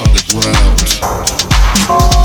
on the ground.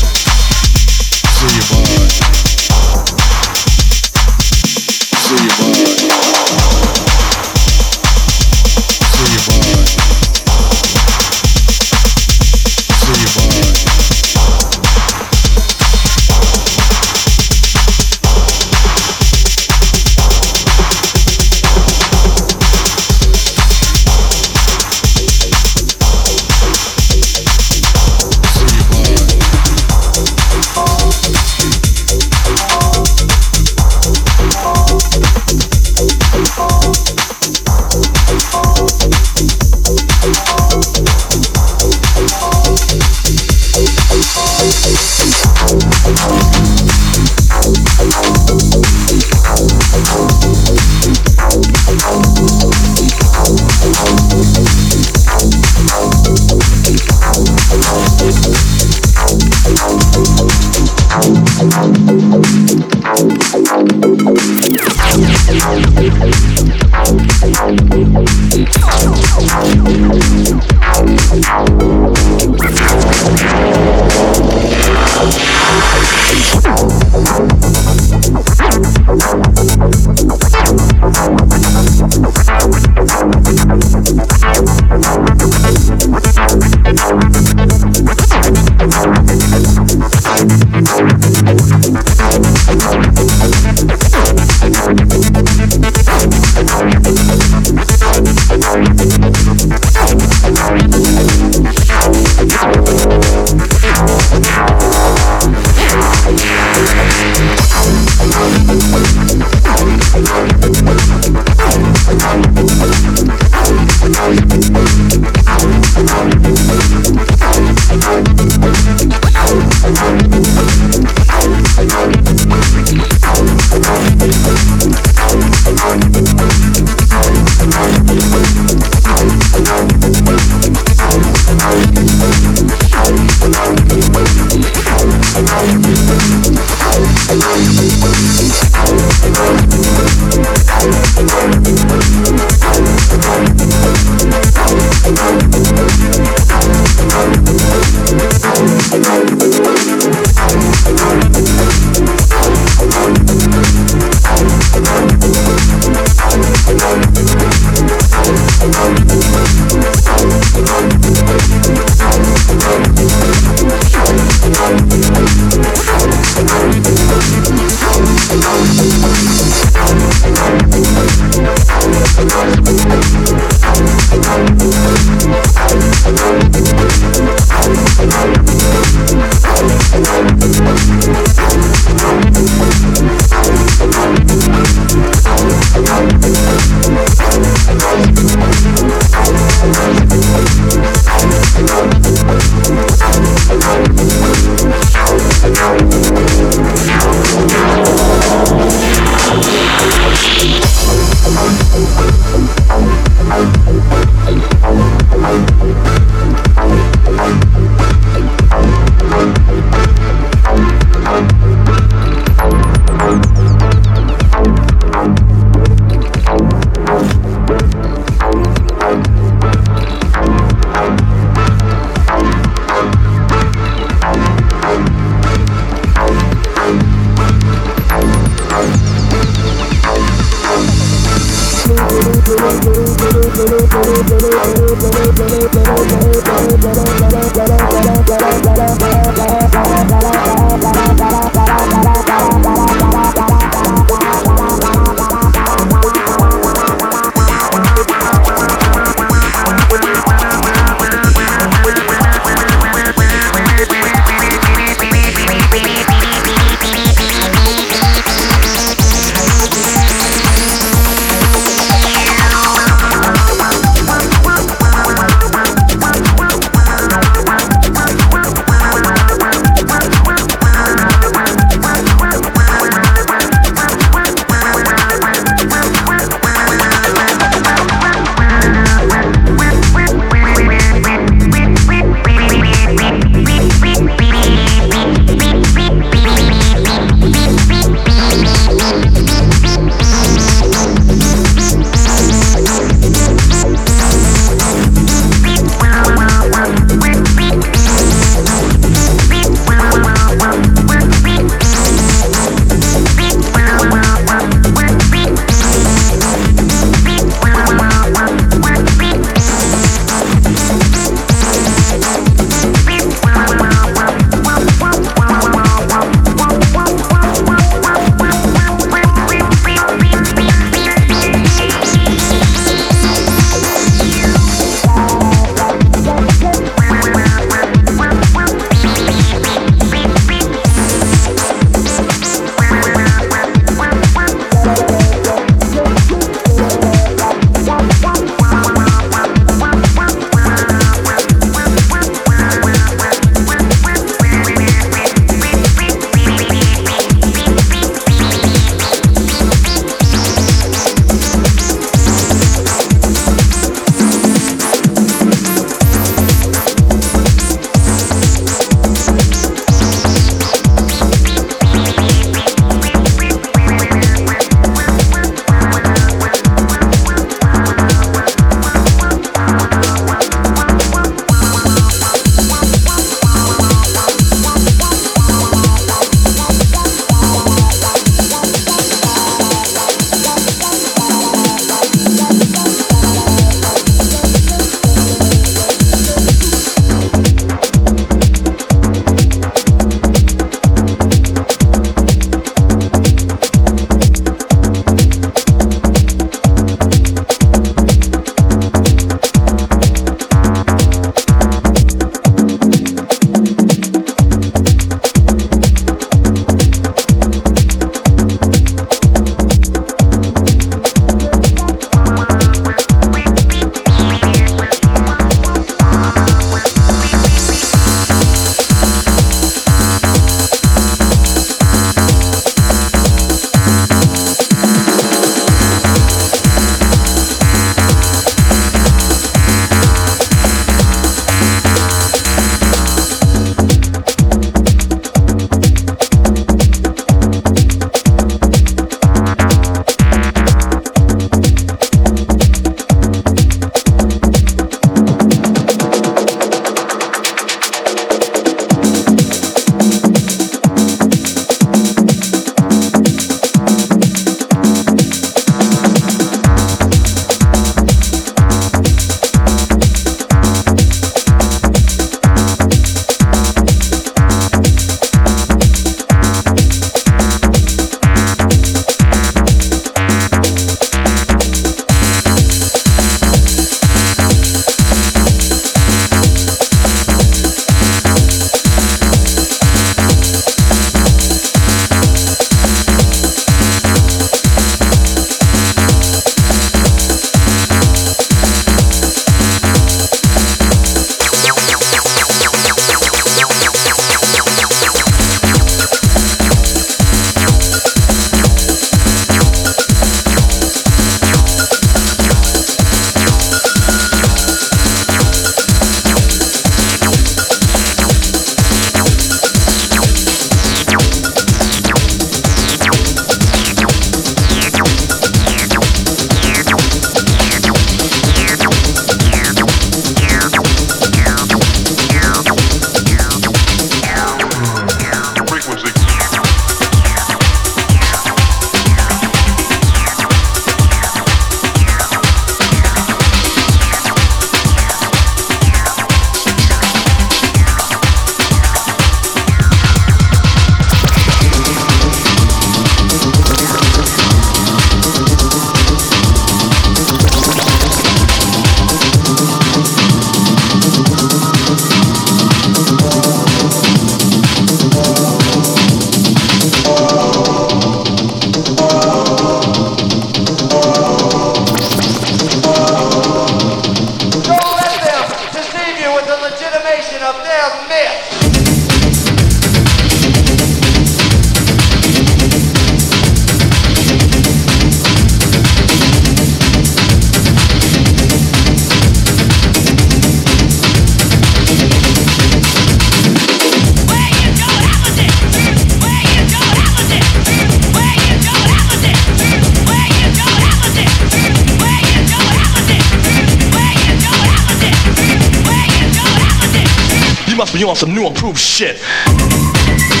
You improved shit.